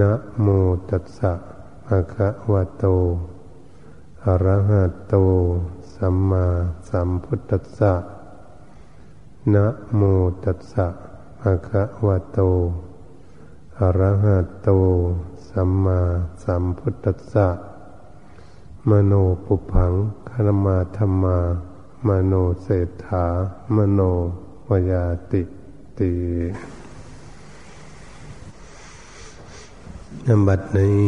นะโมตัสสะภะคะวะโต อะระหะโต สัมมาสัมพุทธัสสะนะโมตัสสะภะคะวะโต อะระหะโต สัมมาสัมพุทธัสสะ มโนปุพังคณมาธรรมา มโนเศรษฐามโนวยาติติ นบัดนี้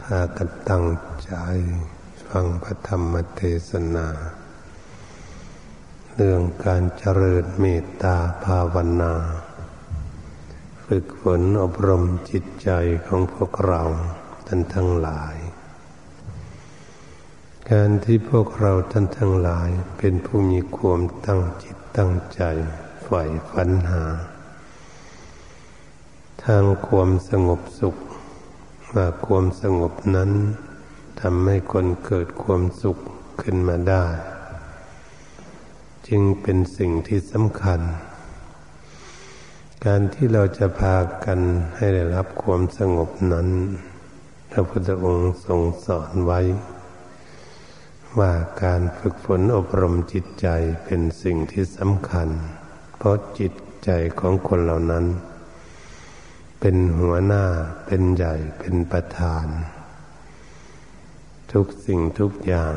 พากันตั้งใจฟังพระธรรมเทศนา เรื่องการเจริญเมตตาภาวนา ฝึกฝนอบรมจิตใจของพวกเราท่านทั้งหลาย การที่พวกเราท่านทั้งหลายเป็นผู้มีความตั้งจิตตั้งใจใฝ่ฝันหา ทางความสงบสุขว่าความสงบนั้นทำให้คนเกิดความสุขขึ้นมาได้ จึงเป็นสิ่งที่สำคัญ การที่เราจะพากันให้ได้รับความสงบนั้น พระพุทธองค์ทรงสอนไว้ ว่าการฝึกฝนอบรมจิตใจเป็นสิ่งที่สำคัญ เพราะจิตใจของคนเหล่านั้น เป็นหัวหน้าเป็นใหญ่เป็นประธาน ทุกสิ่งทุกอย่าง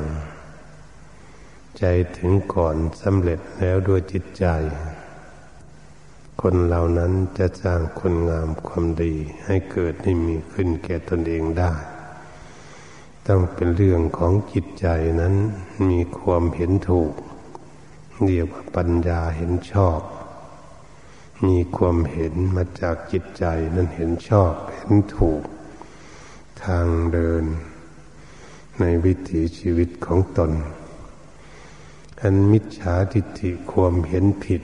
ใจถึงก่อนสำเร็จแล้วด้วยจิตใจ คนเหล่านั้นจะสร้างคนงามความดีให้เกิดให้มีขึ้นแก่ตนเองได้ ต้องเป็นเรื่องของจิตใจนั้นมีความเห็นถูก เรียกว่าปัญญาเห็นชอบ มีความเห็นมาจากจิตใจนั้นเห็นชอบเห็นถูก ทางเดิน ในวิถีชีวิตของตน อันมิจฉาทิฏฐิความเห็นผิด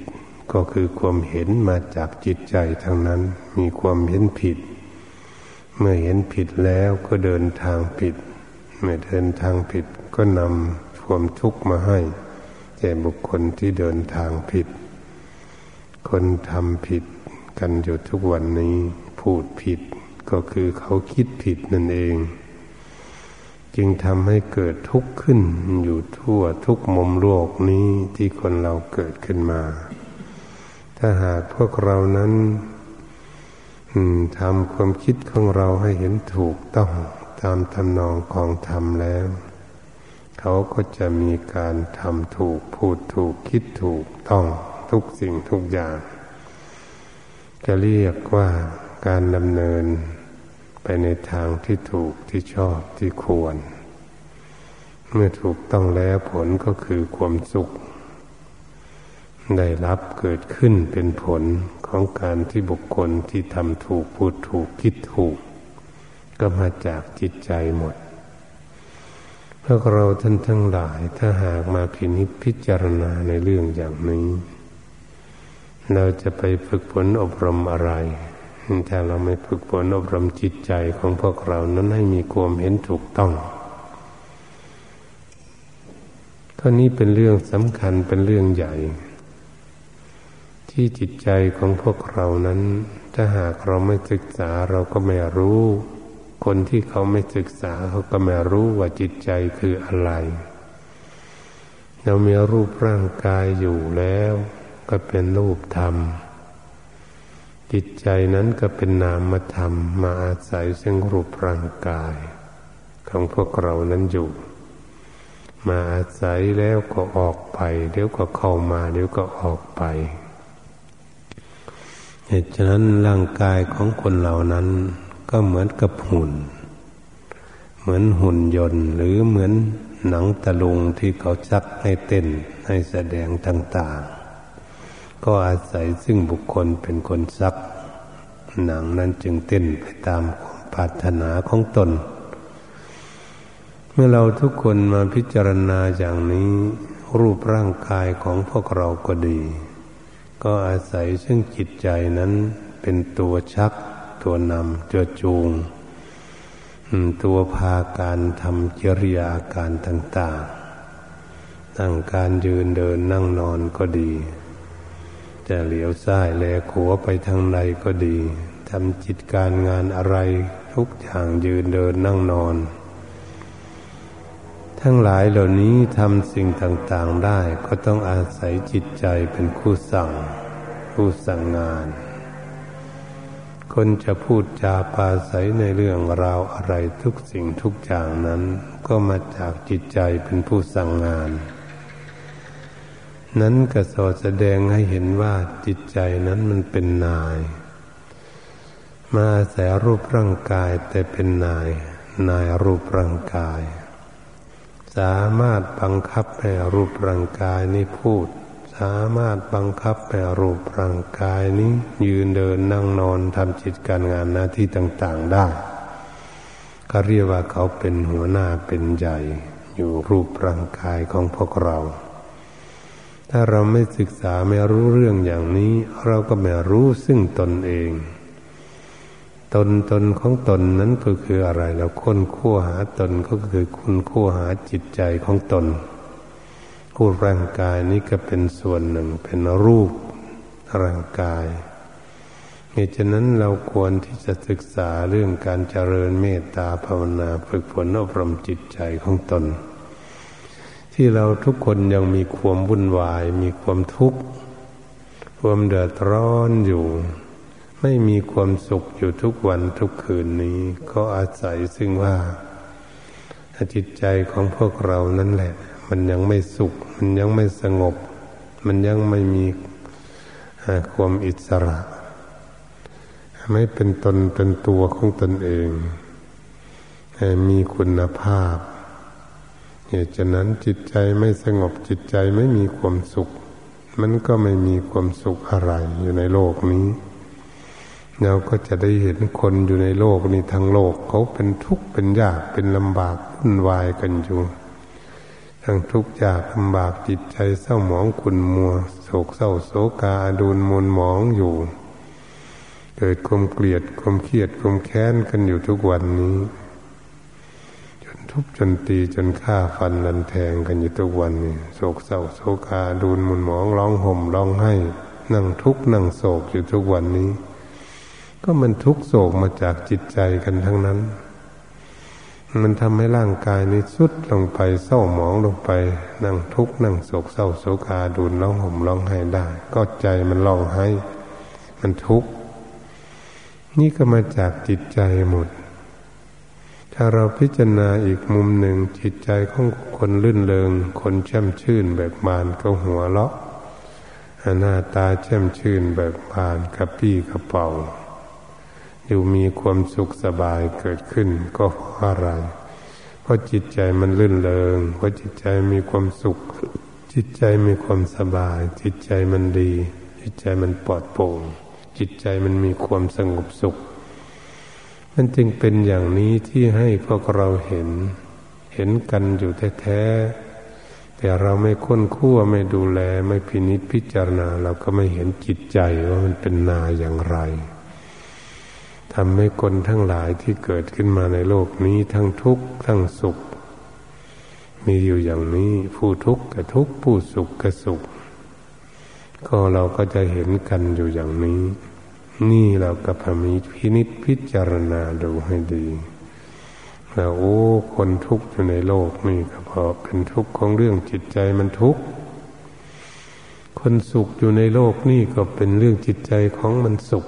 ก็คือความเห็นมาจากจิตใจทางนั้นมีความเห็นผิด เมื่อเห็นผิดแล้วก็เดินทางผิด เมื่อเดินทางผิดก็นำความทุกข์มาให้แก่บุคคลที่เดินทางผิด คนทำผิดกันอยู่ทุกวันนี้ พูดผิดก็คือเขาคิดผิดนั่นเอง จึงทำให้เกิดทุกข์ขึ้นอยู่ทั่วทุกมุมโลกนี้ที่คนเราเกิดขึ้นมา ถ้าหากพวกเรานั้นทำความคิดของเราให้เห็นถูกต้องตามทำนองของธรรมแล้ว เขาก็จะมีการทำถูกพูดถูกคิดถูกต้อง ทุกสิ่งทุกอย่าง จะเรียกว่าการดำเนินไปในทางที่ถูกที่ชอบที่ควร เมื่อถูกต้องแล้วผลก็คือความสุข ได้รับเกิดขึ้นเป็นผลของการที่บุคคลที่ทำถูกพูดถูกคิดถูก ก็มาจากจิตใจหมดพวกเราท่านทั้งหลายถ้าหากมาพินิจพิจารณาในเรื่องอย่างนี้ เราจะไปฝึกฝนอบรมอะไรถ้าเราไม่ฝึกฝนอบรมจิตใจของพวกเรานั้นให้มีความเห็นถูกต้องข้อนี้เป็นเรื่องสำคัญเป็นเรื่องใหญ่ ที่จิตใจของพวกเรานั้น ถ้าหากเราไม่ศึกษาเราก็ไม่รู้ คนที่เขาไม่ศึกษาเขาก็ไม่รู้ว่าจิตใจคืออะไร เรามีรูปร่างกายอยู่แล้ว ก็เป็นรูปธรรม จิตใจนั้นก็เป็นนามธรรม มาอาศัยซึ่งรูปร่างกาย ของพวกเรานั้นอยู่ มาอาศัยแล้วก็ออกไป เดี๋ยวก็เข้ามาเดี๋ยวก็ออกไป เหตุฉะนั้นร่างกายของคนเหล่านั้นก็เหมือนกับหุ่น เหมือนหุ่นยนต์ หรือเหมือนหนังตะลุงที่เขาจักให้เต้นให้แสดงต่าง ๆ ก็อาศัยซึ่งบุคคลเป็นคนซักหนังนั้นจึงเต้นไปตามความปรารถนาของตน เมื่อเราทุกคนมาพิจารณาอย่างนี้รูปร่างกายของพวกเราก็ดี ก็อาศัยซึ่งจิตใจนั้นเป็นตัวชัก ตัวนำตัวจูง ตัวพาการทำจริยาการต่าง ๆ ตั้งการยืนเดินนั่งนอนก็ดี จะเหลียวซ้ายแลขวไปทางใดก็ดีทำจิตการงานอะไรทุกอย่างยืนเดินนั่งนอน ทั้งหลายเหล่านี้ทำสิ่งต่างๆได้ก็ต้องอาศัยจิตใจเป็นผู้สั่ง ผู้สั่งงาน คนจะพูดจาปาศัยในเรื่องราวอะไรทุกสิ่งทุกอย่างนั้น ก็มาจากจิตใจเป็นผู้สั่งงาน นั้นก็สอดแสดงให้เห็นว่าจิตใจนั้นมันเป็นนาย มาอาศัยรูปร่างกายแต่เป็นนาย นายรูปร่างกาย สามารถบังคับให้รูปร่างกายนี้พูด สามารถบังคับให้รูปร่างกายนี้ ยืนเดินนั่งนอนทำจิตการงานหน้าที่ต่างๆได้ก็เรียกว่าเขาเป็นหัวหน้าเป็นใหญ่อยู่รูปร่างกายของพวกเรา ถ้าเราไม่ศึกษาไม่รู้เรื่องอย่างนี้ เราก็ไม่รู้ซึ่งตนเอง ตนตนของตนนั้นก็คืออะไร เราค้นคั่วหาตนก็คือคุณคั่วหาจิตใจของตนรูปร่างกายนี้ก็เป็นส่วนหนึ่งเป็นรูปร่างกายเหตุฉะนั้นเราควรที่จะศึกษาเรื่องการเจริญเมตตาภาวนาฝึกฝนอบรมจิตใจของตน ที่เราทุกคนยังมีความวุ่นวาย มีความทุกข์ความเดือดร้อนอยู่ ไม่มีความสุขอยู่ทุกวันทุกคืนนี้ ก็อาศัยซึ่งว่าจิตใจของพวกเรานั่นแหละ มันยังไม่สุข มันยังไม่สงบ มันยังไม่มีความอิสระ ไม่เป็นตนเป็นตัวของตนเอง มีคุณภาพ เหตุฉะนั้นจิตใจไม่สงบจิตใจไม่มีความสุข มันก็ไม่มีความสุขอะไรอยู่ในโลกนี้ เราก็จะได้เห็นคนอยู่ในโลกนี้ทั้งโลกเขาเป็นทุกข์เป็นยากเป็นลำบากวุ่นวายกันอยู่ทั้งทุกข์ยากลำบากจิตใจเศร้าหมองขุนมัวโศกเศร้าโศกาดูนมนหมองอยู่ เกิดความเกลียดความเครียดความแค้นกันอยู่ทุกวันนี้ ทุบจนตีจนฆ่าฟันนันแทงกันอยู่ทุกวันนี่โศกเศร้าโศกาดูนมุนหมองร้องห่มร้องไห้นั่งทุกข์นั่งโศกอยู่ทุกวันนี้ ก็มันทุกโศกมาจากจิตใจกันทั้งนั้น มันทำให้ร่างกายนี้สุดลงไปเศร้าหมองลงไป นั่งทุกข์นั่งโศกเศร้าโศกาดูนร้องห่มร้องไห้ได้ ก็ใจมันร้องไห้ มันทุกข์นี่ก็มาจากจิตใจหมด ถ้าเราพิจารณาอีกมุมหนึ่งจิตใจของคนลื่นเลงคนแช่มชื่นแบบบานก็หัวเลาะหน้าตาแช่มชื่นแบบบานกระปี้กระเป๋า อยู่มีความสุขสบายเกิดขึ้นก็เพราะอะไรเพราะจิตใจมันลื่นเลงเพราะจิตใจมีความสุข จิตใจมีความสบาย จิตใจมันดี จิตใจมันปลอดโปร่ง จิตใจมันมีความสงบสุข มันจึงเป็นอย่างนี้ที่ให้พวกเราเห็น เห็นกันอยู่แท้ๆแต่เราไม่ค้นคั่วไม่ดูแลไม่พินิจพิจารณา เราก็ไม่เห็นจิตใจว่ามันเป็นนาอย่างไรทำให้คนทั้งหลายที่เกิดขึ้นมาในโลกนี้ทั้งทุกข์ทั้งสุข มีอยู่อย่างนี้ผู้ทุกข์กับทุกข์ผู้สุขกับสุข ก็เราก็จะเห็นกันอยู่อย่างนี้ นี่เราก็พมีพินิษพิจารณาดูให้ดีแล้วโอ้คนทุกข์อยู่ในโลกนี่ก็เพราะเป็นทุกข์ของเรื่องจิตใจมันทุกข์คนสุขอยู่ในโลกนี่ก็เป็นเรื่องจิตใจของมันสุข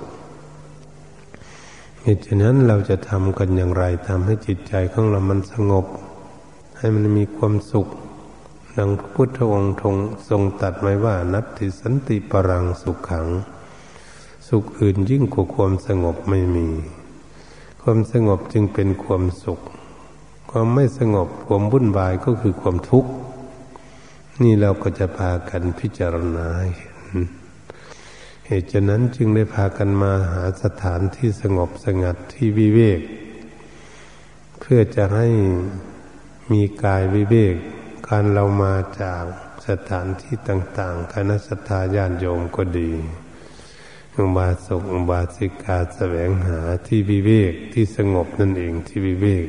เหตุฉะนั้นเราจะทำกันอย่างไรทำให้จิตใจของเรามันสงบ ให้มันมีความสุข ดังพระพุทธองค์ทรงตัดไว้ว่านัตติสันติปรังสุขขัง สุขอื่นยิ่งกว่าความสงบไม่มี ความสงบจึงเป็นความสุข ความไม่สงบความวุ่นวายก็คือความทุกข์ นี่เราก็จะพากันพิจารณาเห็นเหตุฉะนั้นจึงได้พากันมาหาสถานที่สงบสงัดที่วิเวก เพื่อจะให้มีกายวิเวก การเรามาจากสถานที่ต่าง ๆ คณะสัตยาญาณโยมก็ดี อุบาสกอุบาสิกาแสวงหาที่วิเวกที่สงบนั่นเองที่วิเวก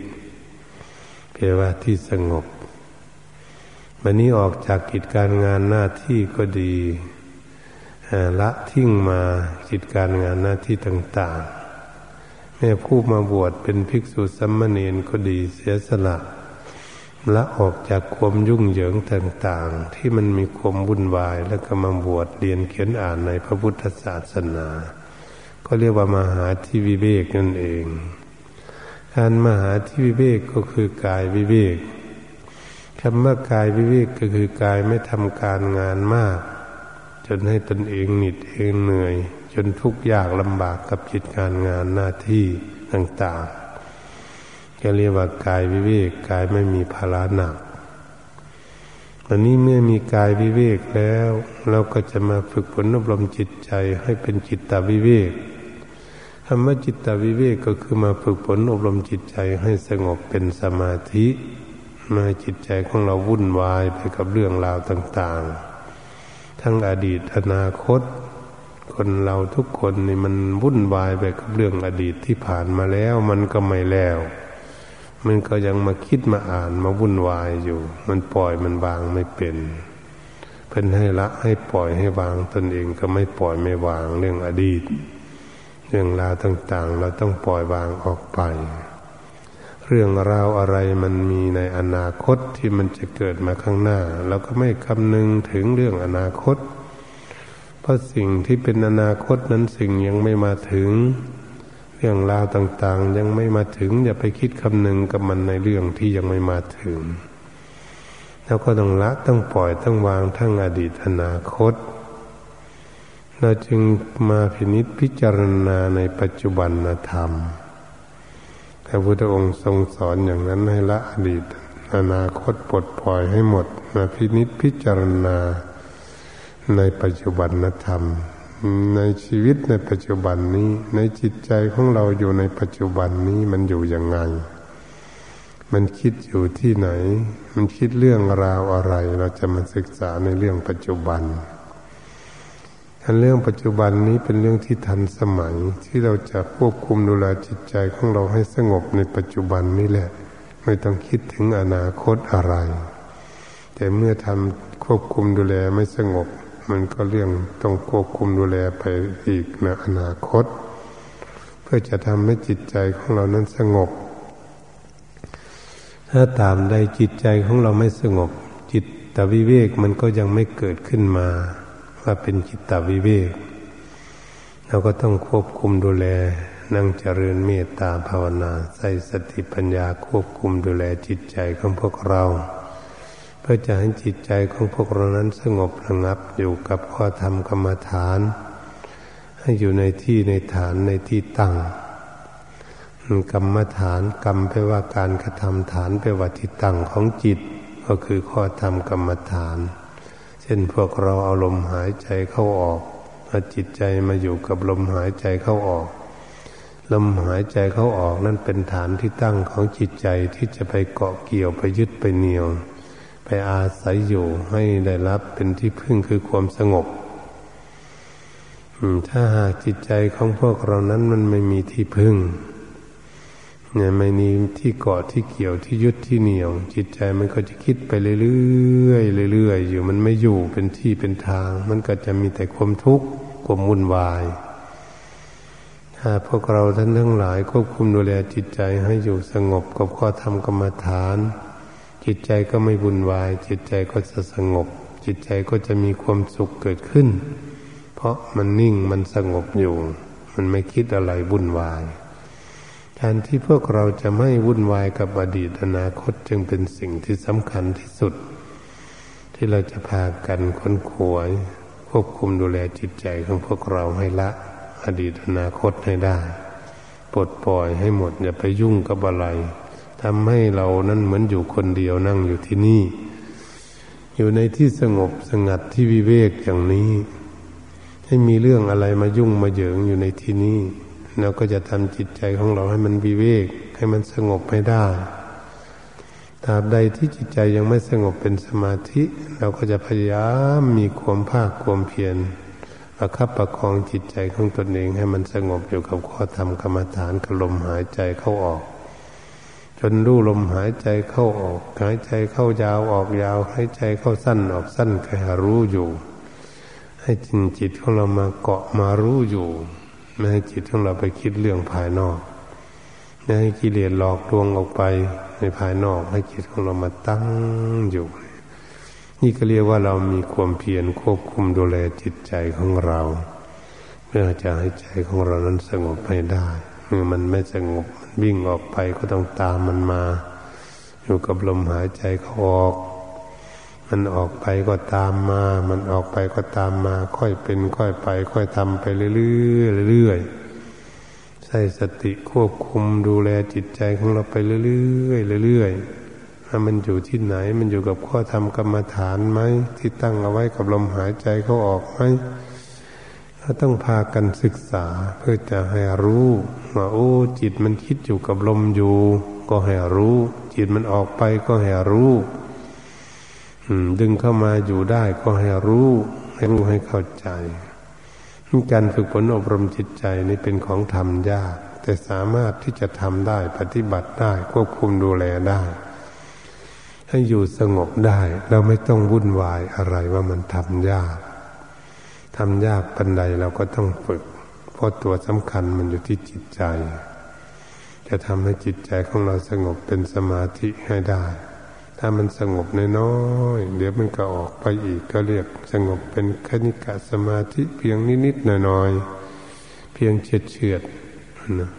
เพียว่าที่สงบ วันนี้ออกจากกิจการงานหน้าที่ก็ดีละทิ้งมากิจการงานหน้าที่ต่าง ๆ แม่ผู้มาบวชเป็นภิกษุสัมมเนนก็ดีเสียสละ ละออกจากความยุ่งเหยิงต่างๆ ที่มันมีความวุ่นวายแล้วก็มาบวชเรียนเขียนอ่านในพระพุทธศาสนา ก็เรียกว่ามาหาที่วิเวกนั่นเอง การมาหาที่วิเวกก็คือกายวิเวกคำว่ากายวิเวกก็คือกายไม่ทำการงานมาก จนให้ตนเองหนิดเองเหนื่อย จนทุกข์ยากลำบากกับจิตการงานหน้าที่ต่างๆ ก็เรียกว่ากายวิเวกกายไม่มีภาระหนักอันนี้เมื่อมีกายวิเวกแล้ว เราก็จะมาฝึกฝนอบรมจิตใจให้เป็นจิตตวิเวกคำว่าจิตตวิเวกก็คือมาฝึกฝนอบรมจิตใจให้สงบเป็นสมาธิมาจิตใจของเราวุ่นวายไปกับเรื่องราวต่าง ๆ ทั้งอดีตอนาคต คนเราทุกคนนี่มันวุ่นวายไปกับเรื่องอดีตที่ผ่านมาแล้ว มันก็ไม่แล้ว มันก็ยังมาคิดมาอ่านมาวุ่นวายอยู่ มันปล่อยมันวางไม่เป็น เพิ่นให้ละให้ปล่อยให้วางตนเองก็ไม่ปล่อยไม่วางเรื่องอดีต เรื่องราวต่าง ๆ เราต้องปล่อยวางออกไป เรื่องราวอะไรมันมีในอนาคตที่มันจะเกิดมาข้างหน้าเราก็ไม่คำนึงถึงเรื่องอนาคต เพราะสิ่งที่เป็นอนาคตนั้นสิ่งยังไม่มาถึง เรื่องราวต่าง ๆ ยังไม่มาถึง อย่าไปคิดคำนึงกับมันในเรื่องที่ยังไม่มาถึง แล้วก็ต้องละต้องปล่อยต้องวางทั้งอดีตอนาคต เราจึงมาพินิจพิจารณาในปัจจุบันธรรมพระพุทธองค์ทรงสอนอย่างนั้นให้ละอดีตอนาคตปลดปล่อยให้หมดมาพินิจพิจารณาในปัจจุบันธรรม ในชีวิตในปัจจุบันนี้ ในจิตใจของเราอยู่ในปัจจุบันนี้มันอยู่ยังไง มันคิดอยู่ที่ไหน มันคิดเรื่องราวอะไร เราจะมาศึกษาในเรื่องปัจจุบันอันเรื่องปัจจุบันนี้เป็นเรื่องที่ทันสมัยที่เราจะควบคุมดูแลจิตใจของเราให้สงบในปัจจุบันนี้แหละ ไม่ต้องคิดถึงอนาคตอะไร แต่เมื่อทำควบคุมดูแลไม่สงบ มันก็เรื่องต้องควบคุมดูแลไปอีกในอนาคต เพื่อจะทำให้จิตใจของเรานั้นสงบ ถ้าตามใดจิตใจของเราไม่สงบ จิตตวิเวกมันก็ยังไม่เกิดขึ้นมา ว่าเป็นจิตตวิเวก เราก็ต้องควบคุมดูแลนั่งเจริญเมตตาภาวนา ใส่สติปัญญาควบคุมดูแลจิตใจของพวกเรา เพื่อจะให้จิตใจของพวกเรานั้นสงบระงับอยู่กับข้อธรรมกรรมฐาน ให้อยู่ในที่ในฐานในที่ตั้งกรรมฐานกรรมแปลว่าการกระทำฐานแปลว่าที่ตั้งของจิต ก็คือข้อธรรมกรรมฐาน เช่นพวกเราเอาลมหายใจเข้าออกเอาจิตใจมาอยู่กับลมหายใจเข้าออก ลมหายใจเข้าออกนั่นเป็นฐานที่ตั้งของจิตใจที่จะไปเกาะเกี่ยวไปยึดไปเหนี่ยว ไปอาศัยอยู่ให้ได้รับเป็นที่พึ่งคือความสงบถ้าหากจิตใจของพวกเรานั้นมันไม่มีที่พึ่งเนี่ยไม่มีที่เกาะที่เกี่ยวที่ยึดที่เหนี่ยว จิตใจมันก็จะคิดไปเรื่อยๆเรื่อยๆอยู่มันไม่อยู่เป็นที่เป็นทาง มันก็จะมีแต่ความทุกข์ความวุ่นวาย ถ้าพวกเราท่านทั้งหลายควบคุมดูแลจิตใจให้อยู่สงบกับข้อธรรมกรรมฐาน จิตใจก็ไม่วุ่นวาย จิตใจก็จะสงบ จิตใจก็จะมีความสุขเกิดขึ้น เพราะมันนิ่งมันสงบอยู่ มันไม่คิดอะไรวุ่นวายการที่พวกเราจะไม่วุ่นวายกับอดีตอนาคตจึงเป็นสิ่งที่สำคัญที่สุด ที่เราจะพากันค้นขวยควบคุมดูแลจิตใจของพวกเราให้ละ อดีตอนาคตให้ได้ ปลดปล่อยให้หมดอย่าไปยุ่งกับอะไร ทำให้เรานั้นเหมือนอยู่คนเดียวนั่งอยู่ที่นี่ อยู่ในที่สงบสงัดที่วิเวกอย่างนี้ให้มีเรื่องอะไรมายุ่งมาเหยิงอยู่ในที่นี้เราก็จะทำจิตใจของเราให้มันวิเวก ให้มันสงบให้ได้ตราบใดที่จิตใจยังไม่สงบเป็นสมาธิ เราก็จะพยายามมีความภาคความเพียรประคับประคองจิตใจของตนเองให้มันสงบอยู่กับข้อธรรมกรรมฐานกับลมหายใจเข้าออก จนรู้ลมหายใจเข้าออก หายใจเข้ายาวออกยาว หายใจเข้าสั้นออกสั้นแค่รู้อยู่ ให้จิตจิตของเรามาเกาะมารู้อยู่ไม่ให้จิตของเราไปคิดเรื่องภายนอกไม่ให้กิเลสหลอกลวงออกไปในภายนอก ให้จิตของเรามาตั้งอยู่ นี่ก็เรียกว่าเรามีความเพียรควบคุมดูแลจิตใจของเรา เพื่อจะให้ใจของเรานั้นสงบให้ได้เมื่อมันไม่สงบ วิ่งออกไปก็ต้องตามมันมา อยู่กับลมหายใจเขาออก มันออกไปก็ตามมา มันออกไปก็ตามมา ค่อยเป็นค่อยไป ค่อยทำไปเรื่อยๆเรื่อยๆใช้สติควบคุมดูแลจิตใจของเราไปเรื่อยๆเรื่อยๆถ้ามันอยู่ที่ไหน มันอยู่กับข้อธรรมกรรมฐานไหม ที่ตั้งเอาไว้กับลมหายใจเขาออกไหม เราต้องพากันศึกษาเพื่อจะให้รู้ว่าโอ้จิตมันคิดอยู่กับลมอยู่ ก็ให้รู้ จิตมันออกไปก็ให้รู้ดึงเข้ามาอยู่ได้ก็ให้รู้ ให้รู้ให้เข้าใจ การฝึกฝนอบรมจิตใจนี่เป็นของทำยาก แต่สามารถที่จะทำได้ปฏิบัติได้ควบคุมดูแลได้ ให้อยู่สงบได้ เราไม่ต้องวุ่นวายอะไรว่ามันทำยากำยากปันใดเราก็ต้องฝึก เพราะตัวสำคัญมันอยู่ที่จิตใจ จะทำให้จิตใจของเราสงบเป็นสมาธิให้ได้ ถ้ามันสงบน้อยๆเดี๋ยวมันก็ออกไปอีกก็เรียกสงบเป็นคณิกะสมาธิเพียงนิดๆหน่อยๆเพียงเฉียดเฉียดนะ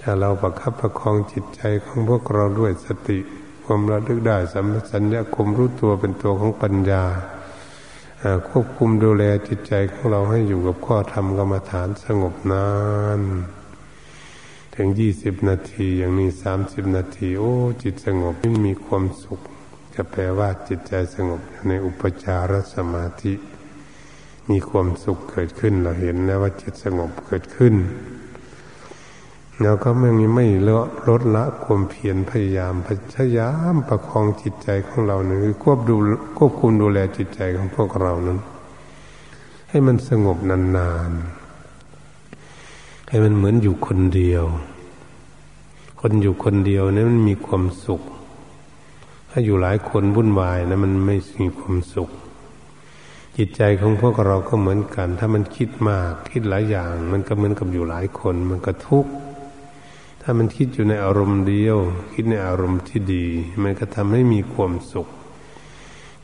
ถ้าเราประคับประคองจิตใจของพวกเราด้วยสติ ความระลึกได้สัมปชัญญะคมรู้ตัวเป็นตัวของปัญญา ควบคุมดูแลจิตใจของเราให้อยู่กับข้อธรรมกรรมฐานสงบนาน ถึงยี่สิบนาทีอย่างนี้สามสิบนาที โอ้ จิตสงบไม่มีความสุข จะแปลว่าจิตใจสงบในอุปจารสมาธิ มีความสุขเกิดขึ้นเราเห็นแล้วว่าจิตสงบเกิดขึ้น แล้วก็ไม่ไม่ลดลดละความเพียรพยายามพยายามประคองจิตใจของเราหนึ่งควบดูควบคุมดูแลจิตใจของพวกเรานั้น ให้มันสงบนานๆให้มันเหมือนอยู่คนเดียว คนอยู่คนเดียวนี่มันมีความสุข ถ้าอยู่หลายคนวุ่นวายนะมันไม่มีความสุข จิตใจของพวกเราก็เหมือนกัน ถ้ามันคิดมากคิดหลายอย่าง มันก็เหมือนกับอยู่หลายคน มันก็ทุกข์ ถ้ามันคิดอยู่ในอารมณ์เดียว คิดในอารมณ์ที่ดี มันก็ทำให้มีความสุข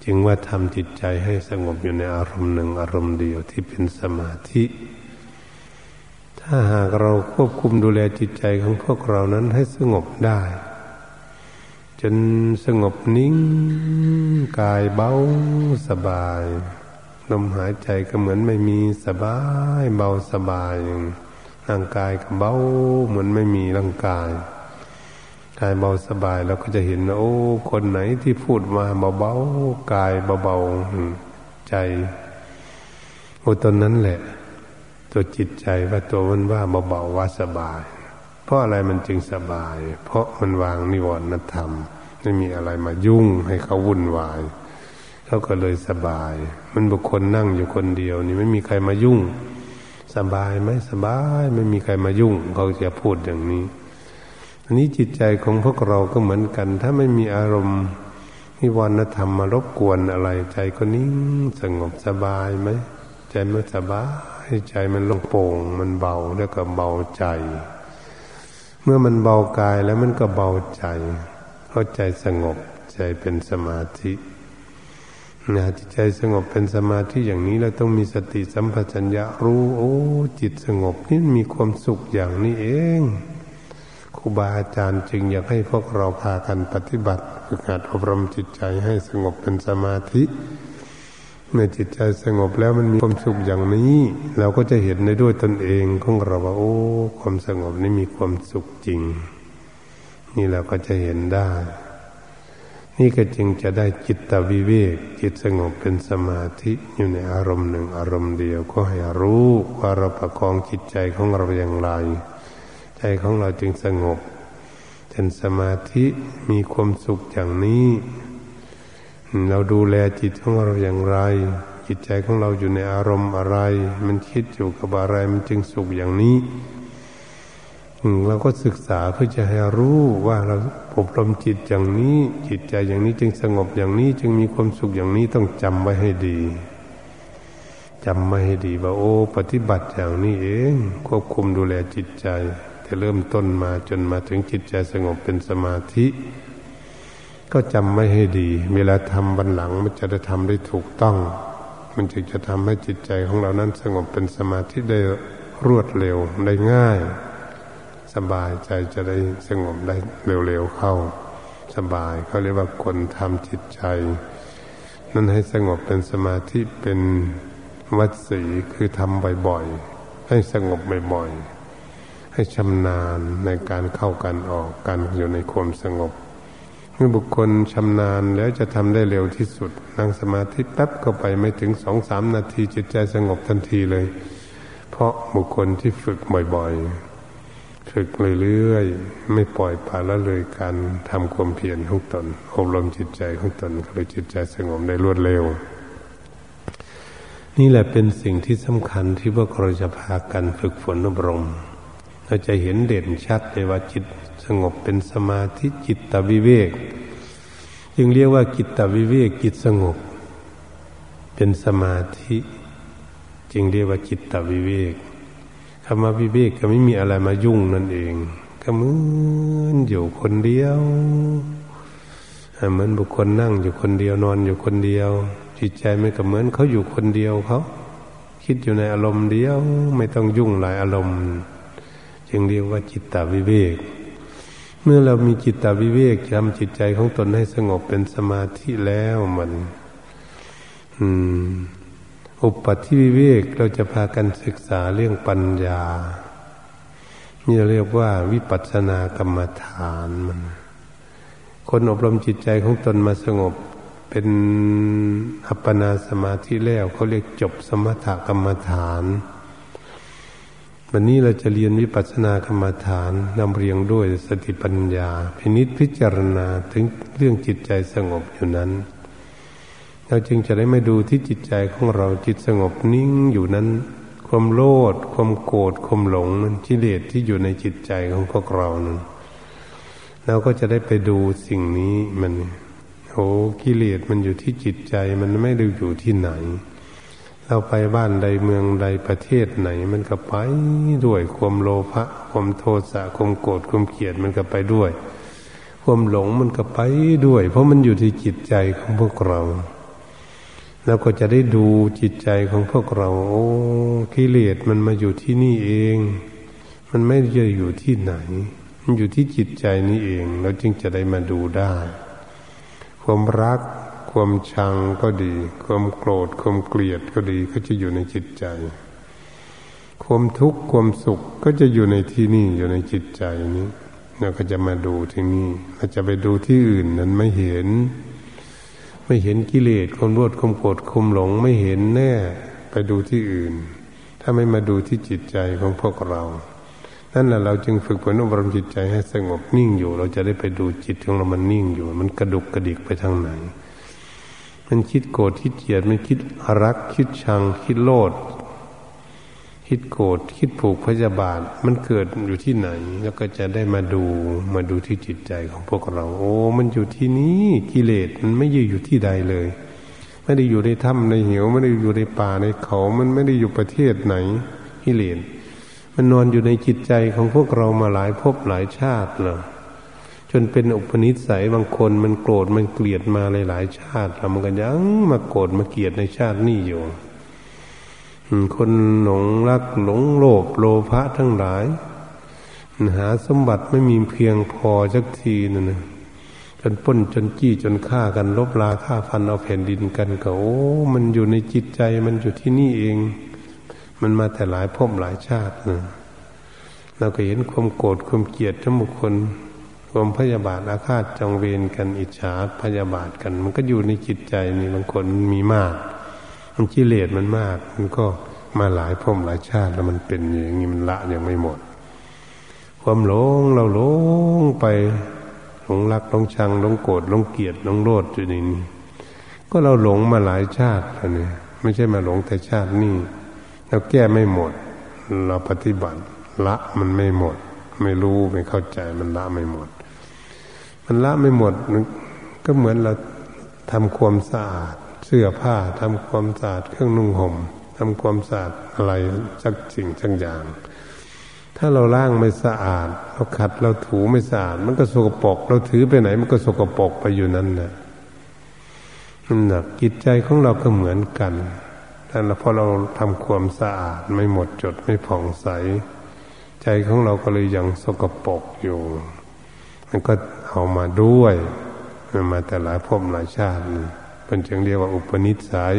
จึงว่าทำจิตใจให้สงบอยู่ในอารมณ์หนึ่งอารมณ์เดียวที่เป็นสมาธิ ถ้าหากเราควบคุมดูแลจิตใจของพวกเรานั้นให้สงบได้ จนสงบนิ่ง กายเบาสบายลมหายใจก็เหมือนไม่มีสบายเบาสบาย ร่างกายก็เบาเหมือนไม่มีร่างกายกายเบาสบายเราก็จะเห็นโอ้คนไหนที่พูดมาเบาๆกายเบาๆใจโอ้ตอนนั้นแหละ ตัวจิตใจว่าตัวมันว่าเบาๆว่าสบาย เพราะอะไรมันจึงสบาย เพราะมันวางนิวรณธรรมไม่มีอะไรมายุ่งให้เขาวุ่นวายเขาก็เลยสบาย มันบุคคลนั่งอยู่คนเดียว นี่ไม่มีใครมายุ่ง สบายไหมสบายไม่มีใครมายุ่งเขาจะพูดอย่างนี้ อันนี้จิตใจของพวกเราก็เหมือนกัน ถ้าไม่มีอารมณ์นิวรณธรรมมารบกวนอะไร ใจก็นิ่งสงบสบายไหมใจมันสบายใจมันลงโป่งมันเบาแล้วก็เบาใจ เมื่อมันเบากายแล้วมันก็เบาใจเพราะใจสงบใจเป็นสมาธิ นะจิตใจสงบเป็นสมาธิอย่างนี้เราต้องมีสติสัมปชัญญะรู้โอ้จิตสงบนี่มีความสุขอย่างนี้เองครูบาอาจารย์จึงอยากให้พวกเราพากันปฏิบัติฝึกหัดอบรมจิตใจให้สงบเป็นสมาธิเมื่อจิตใจสงบแล้วมันมีความสุขอย่างนี้ เราก็จะเห็นในด้วยตนเองของเราว่าโอ้ความสงบนี้มีความสุขจริง นี่เราก็จะเห็นได้ นี่ก็จึงจะได้จิตตวิเวก จิตสงบเป็นสมาธิอยู่ในอารมณ์หนึ่งอารมณ์เดียวก็ให้รู้ว่าเราประคองจิตใจของเราอย่างไร ใจของเราจึงสงบเป็นสมาธิมีความสุขอย่างนี้ เราดูแลจิตของเราอย่างไร จิตใจของเราอยู่ในอารมณ์อะไร มันคิดอยู่กับอะไรมันจึงสุขอย่างนี้ เราก็ศึกษาเพื่อจะให้รู้ว่าเราอบรมจิตอย่างนี้ จิตใจอย่างนี้จึงสงบอย่างนี้ จึงมีความสุขอย่างนี้ต้องจำไว้ให้ดีจำไว้ให้ดีว่าโอ้ปฏิบัติอย่างนี้เอง ควบคุมดูแลจิตใจแจะเริ่มต้นมาจนมาถึงจิตใจสงบเป็นสมาธิ ก็จำไม่ให้ดี เวลาทำบันหลังมันจะได้ทำได้ถูกต้อง มันจึงจะทำให้จิตใจของเรานั้นสงบเป็นสมาธิได้รวดเร็วได้ง่าย สบายใจจะได้สงบได้เร็วๆเข้า สบายเขาเรียกว่าคนทำจิตใจ นั้นให้สงบเป็นสมาธิเป็นวัดสีคือทำบ่อยๆให้สงบบ่อยๆให้ชำนาญในการเข้ากันออกกันอยู่ในความสงบเมื่อบุคคลชำนาญแล้วจะทำได้เร็วที่สุด นั่งสมาธิแป๊บก็ไปไม่ถึงสองสามนาทีจิตใจสงบทันทีเลย เพราะบุคคลที่ฝึกบ่อยๆ ฝึกเรื่อยๆ ไม่ปล่อยปละละเลยการทำความเพียรของตนอบรมจิตใจของตนก็เลยจิตใจสงบได้รวดเร็ว นี่แหละเป็นสิ่งที่สำคัญที่พวกเราจะพากันฝึกฝนอบรม เราจะเห็นเด่นชัดเลยว่าจิตสงบเป็นสมาธิจิตตวิเวก จึงเรียกว่าจิตตวิเวกจิตสงบ เป็นสมาธิ จึงเรียกว่าจิตตวิเวก คำว่าวิเวกก็ไม่มีอะไรมายุ่งนั่นเอง ก็เหมือนอยู่คนเดียวเหมือนบุคคลนั่งอยู่คนเดียวนอนอยู่คนเดียว จิตใจมันก็เหมือนเขาอยู่คนเดียวเขาคิดอยู่ในอารมณ์เดียว ไม่ต้องยุ่งหลายอารมณ์ จึงเรียกว่าจิตตวิเวก เมื่อเรามีจิตตวิเวกทำจิตใจของตนให้สงบเป็นสมาธิแล้วมัน อืม อุปธิวิเวกเราจะพากันศึกษาเรื่องปัญญา นี่เรียกว่าวิปัสสนากรรมฐานมัน คนอบรมจิตใจของตนมาสงบเป็นอัปปนาสมาธิแล้วเขาเรียกจบสมถกรรมฐาน วันนี้เราจะเรียนวิปัสสนากรรมฐานนำเรียงด้วยสติปัญญา พินิษพิจารณาถึงเรื่องจิตใจสงบอยู่นั้น เราจึงจะได้ไม่ดูที่จิตใจของเราจิตสงบนิ่งอยู่นั้น ความโลภความโกรธความหลงมันกิเลสที่อยู่ในจิตใจของพวกเรานั้นเราก็จะได้ไปดูสิ่งนี้มันโอ้กิเลสมันอยู่ที่จิตใจมันไม่ได้อยู่ที่ไหน เราไปบ้านใดเมืองใดประเทศไหน มันก็ไปด้วยความโลภะความโทสะความโกรธความเกลียดมันก็ไปด้วย ความหลงมันก็ไปด้วย เพราะมันอยู่ที่จิตใจของพวกเรา เราก็จะได้ดูจิตใจของพวกเราโอ้กิเลสมันมาอยู่ที่นี่เอง มันไม่ได้อยู่ที่ไหน มันอยู่ที่จิตใจนี้เองเราจึงจะได้มาดูได้ ความรัก ความชังก็ดี ความโกรธ ความเกลียดก็ดีก็จะอยู่ในจิตใจ ความทุกข์ความสุขก็จะอยู่ในที่นี่อยู่ในจิตใจนี้เราก็จะมาดูที่นี่เราจะไปดูที่อื่นนั้นไม่เห็น ไม่เห็นกิเลสความรวดความโกรธความหลงไม่เห็นแน่ไปดูที่อื่น ถ้าไม่มาดูที่จิตใจของพวกเรานั่นแหละเราจึงฝึกฝนอบรมจิตใจให้สงบนิ่งอยู่ เราจะได้ไปดูจิตของเรามันนิ่งอยู่ มันกระดุกกระดิกไปทางไหน มันคิดโกรธคิดเกลียดมันคิดรักคิดชังคิดโลด คิดโกรธคิดผูกพยาบาท มันเกิดอยู่ที่ไหน แล้วก็จะได้มาดูมาดูที่จิตใจของพวกเรา โอ้ มันอยู่ที่นี้กิเลสมันไม่ยือยู่ที่ใดเลย ไม่ได้อยู่ในถ้ำในเหวไม่ได้อยู่ในป่าในเขา มันไม่ได้อยู่ประเทศไหนกิเลสมันนอนอยู่ในจิตใจของพวกเรามาหลายภพหลายชาติเลยจนเป็นอุปนิสัยบางคนมันโกรธมันเกลียดมาหลายๆชาติแล้วมันก็ยังมาโกรธมาเกลียดในชาตินี้อยู่ คนหลงรักหลงโลภโลภะทั้งหลาย หาสมบัติไม่มีเพียงพอสักทีนั่นนะจนป้นจนจี้จนฆ่ากันลบลาฆ่าฟันเอาแผ่นดินกันก็โอ้มันอยู่ในจิตใจมันอยู่ที่นี่เอง มันมาแต่หลายภพหลายชาตินะเราก็เห็นความโกรธความเกลียดทั้งบุคคลความพยาบาทอาฆาตจองเวรกันอิจฉาพยาบาทกัน มันก็อยู่ในจิตใจนี่บางคนมันมีมาก มันกิเลสมันมาก มันก็มาหลายภพหลายชาติแล้วมันเป็นอย่างนี้มันละยังไม่หมด ความหลงเราหลงไปหลงรักหลงชังหลงโกรธหลงเกลียดหลงโลดอยู่ในนี้ ก็เราหลงมาหลายชาติแล้วเนี่ยไม่ใช่มาหลงแต่ชาตินี้เราแก้ไม่หมด เราปฏิบัติละมันไม่หมด ไม่รู้ไม่เข้าใจมันละไม่หมด มันละไม่หมดก็เหมือนเราทำความสะอาด สื้อผ้าทำความสะอาดเครื่องนุ่งห่มทำความสะอาดอะไรสักสิ่งสักอย่าง ถ้าเราล้างไม่สะอาด เราขัดเราถูไม่สะอาด มันก็สกปรกเราถือไปไหน มันก็สกปรกไปอยู่นั่นแหละนั่นแหละจิตใจของเราก็เหมือนกันแต่พอเราทำความสะอาดไม่หมดจดไม่ผ่องใส ใจของเราก็เลยยังสกปรกอยู่มันก็เอามาด้วยมันมาแต่หลายภพหลายชาติ เป็นจึงเรียกว่าอุปนิสัย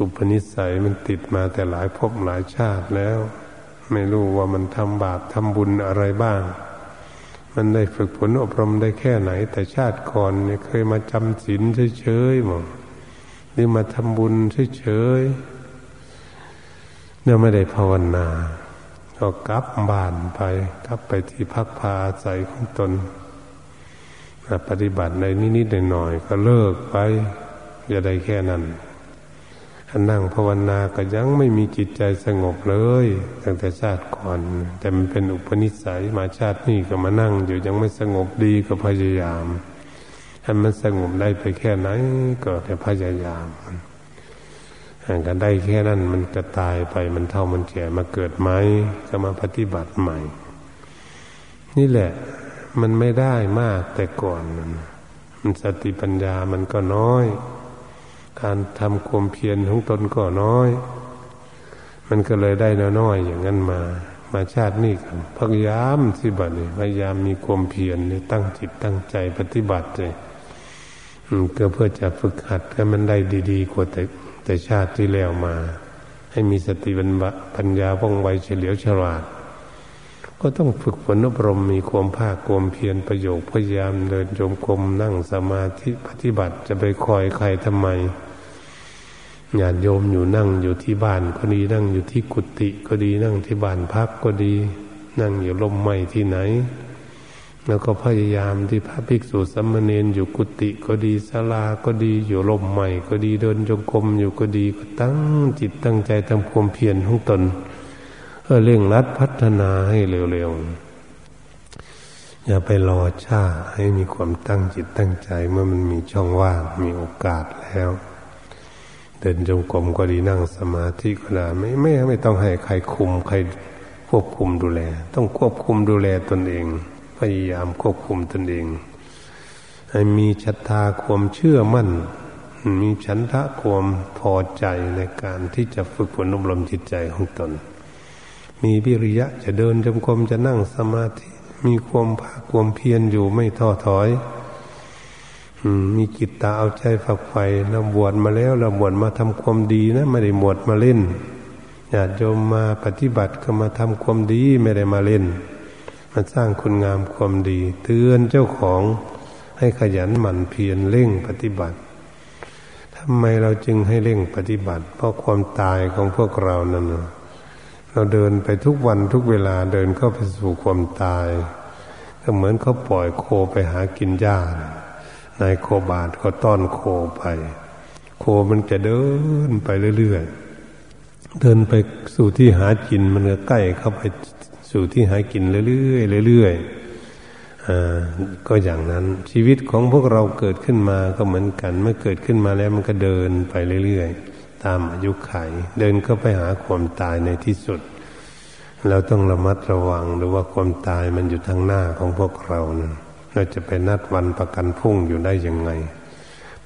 อุปนิสัยมันติดมาแต่หลายภพหลายชาติแล้ว ไม่รู้ว่ามันทำบาปทำบุญอะไรบ้าง มันได้ฝึกฝนอบรมได้แค่ไหน แต่ชาติก่อนเนี่ยเคยมาจำศีลเฉยๆมั้งหรือมาทำบุญเฉยๆเนี่ยไม่ได้ภาวนา ก็กลับบ้านไป กลับไปที่พักพาอาศัยของตน ปฏิบัติในนิดๆหน่อยๆก็เลิกไปอย่าได้แค่นั้นนั่งภาวนาก็ยังไม่มีจิตใจสงบเลยตั้งแต่ชาติก่อน แต่มันเป็นอุปนิสัยมาชาตินี้ก็มานั่งอยู่ยังไม่สงบดีก็พยายามให้มันสงบได้ไปแค่ไหนก็แต่พยายามกันได้แค่นั้นมันจะตายไปมันเท่ามันแก่มาเกิดไหมก็มาปฏิบัติใหม่ นี่แหละ มันไม่ได้มากแต่ก่อนมันสติปัญญามันก็น้อย การทำความเพียรของตนก็น้อย มันก็เลยได้น้อยๆอย่างนั้นมา มาชาตินี้ครับพยายามสิบัติพยายามมีความเพียรตั้งจิตตั้งใจปฏิบัติเลยก็เพื่อจะฝึกหัดให้มันได้ดีๆ กว่าแต่แต่ชาติที่แล้วมา ให้มีสติปัญญาว่องไวเฉลียวฉลาด ก็ต้องฝึกฝนอบรมมีความภาคความเพียรประโยคพยายามเดินจมกรมนั่งสมาธิปฏิบัติจะไปคอยใครทำไมญาติโยมอยู่นั่งอยู่ที่บ้านก็ดีนั่งอยู่ที่กุฏิก็ดีนั่งที่บ้านพักก็ดี นั่งอยู่ลมใหม่ที่ไหน แล้วก็พยายามที่พระภิกษุสมมเนนอยู่กุฏิก็ดีศาลาก็ดีอยู่ลมใหม่ก็ดีเดินจงกรมอยู่ก็ดีก็ตั้งจิตตั้งใจทำความเพียรของตน เพื่อเร่งรัดพัฒนาให้เร็วๆ อย่าไปรอช้าให้มีความตั้งจิตตั้งใจเมื่อมันมีช่องว่างมีโอกาสแล้ว เดินจงกรมก็ดีนั่งสมาธิก็ได้ไม่ไม่ไม่ต้องให้ใครคุมใครควบคุมดูแล ต้องควบคุมดูแลตนเอง พยายามควบคุมตนเอง ให้มีศรัทธาความเชื่อมั่นมีฉันทะความพอใจในการที่จะฝึกฝนอบรมจิตใจของตน มีวิริยะจะเดินจมกรมจะนั่งสมาธิ มีความภาคความเพียรอยู่ไม่ท้อถอยมีกิตตาเอาใจฝักใฝ่เราบวชมาแล้วเราบวชมาทำความดีนะไม่ได้บวชมาเล่นญาติโยมมาปฏิบัติก็มาทำความดีไม่ได้มาเล่นมาสร้างคุณงามความดี เตือนเจ้าของให้ขยันหมั่นเพียรเร่งปฏิบัติทำไมเราจึงให้เร่งปฏิบัติ เพราะความตายของพวกเรานั่นะ เราเดินไปทุกวันทุกเวลาเดินเข้าไปสู่ความตาย ก็เหมือนเขาปล่อยโคไปหากินหญ้านายโคบาทเขาต้อนโคไป โคมันจะเดินไปเรื่อยๆเดินไปสู่ที่หากินมันก็ใกล้เข้าไปสู่ที่หากินเรื่อยๆเรื่อยๆก็อย่างนั้นชีวิตของพวกเราเกิดขึ้นมาก็เหมือนกัน เมื่อเกิดขึ้นมาแล้วมันก็เดินไปเรื่อยๆ ตามอายุไข เดินเข้าไปหาความตายในที่สุด เราต้องระมัดระวังหรือว่าความตายมันอยู่ทางหน้าของพวกเรานั้นเราจะไปนัดวันประกันพุ่งอยู่ได้ยังไง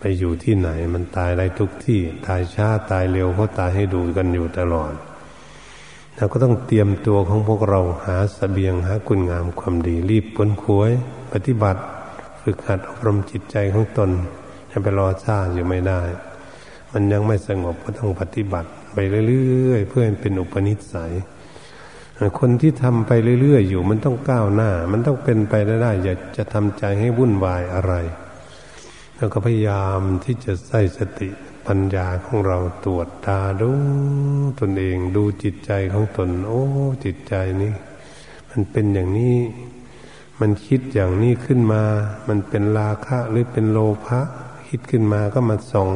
ไปอยู่ที่ไหนมันตายได้ทุกที่ ตายช้าตายเร็วเขาตายให้ดูกันอยู่ตลอดเราก็ต้องเตรียมตัวของพวกเราหาสเสบียงหาคุณงามความดีรีบพ้นคุยปฏิบัติ ฝึกหัดอบรมจิตใจของตนจะไปรอชาอยู่ไม่ได้ มันยังไม่สงบก็ต้องปฏิบัติไปเรื่อยๆเพื่อให้เป็นอุปนิสัย คนที่ทำไปเรื่อยๆอยู่มันต้องก้าวหน้า มันต้องเป็นไปได้อย่าจะทำใจให้วุ่นวายอะไร แล้วก็พยายามที่จะใส่สติปัญญาของเราตรวจตาดูตนเองดูจิตใจของตน โอ้ จิตใจนี้ มันเป็นอย่างนี้ มันคิดอย่างนี้ขึ้นมา มันเป็นราคะหรือเป็นโลภะ คิดขึ้นมาก็มาส่อง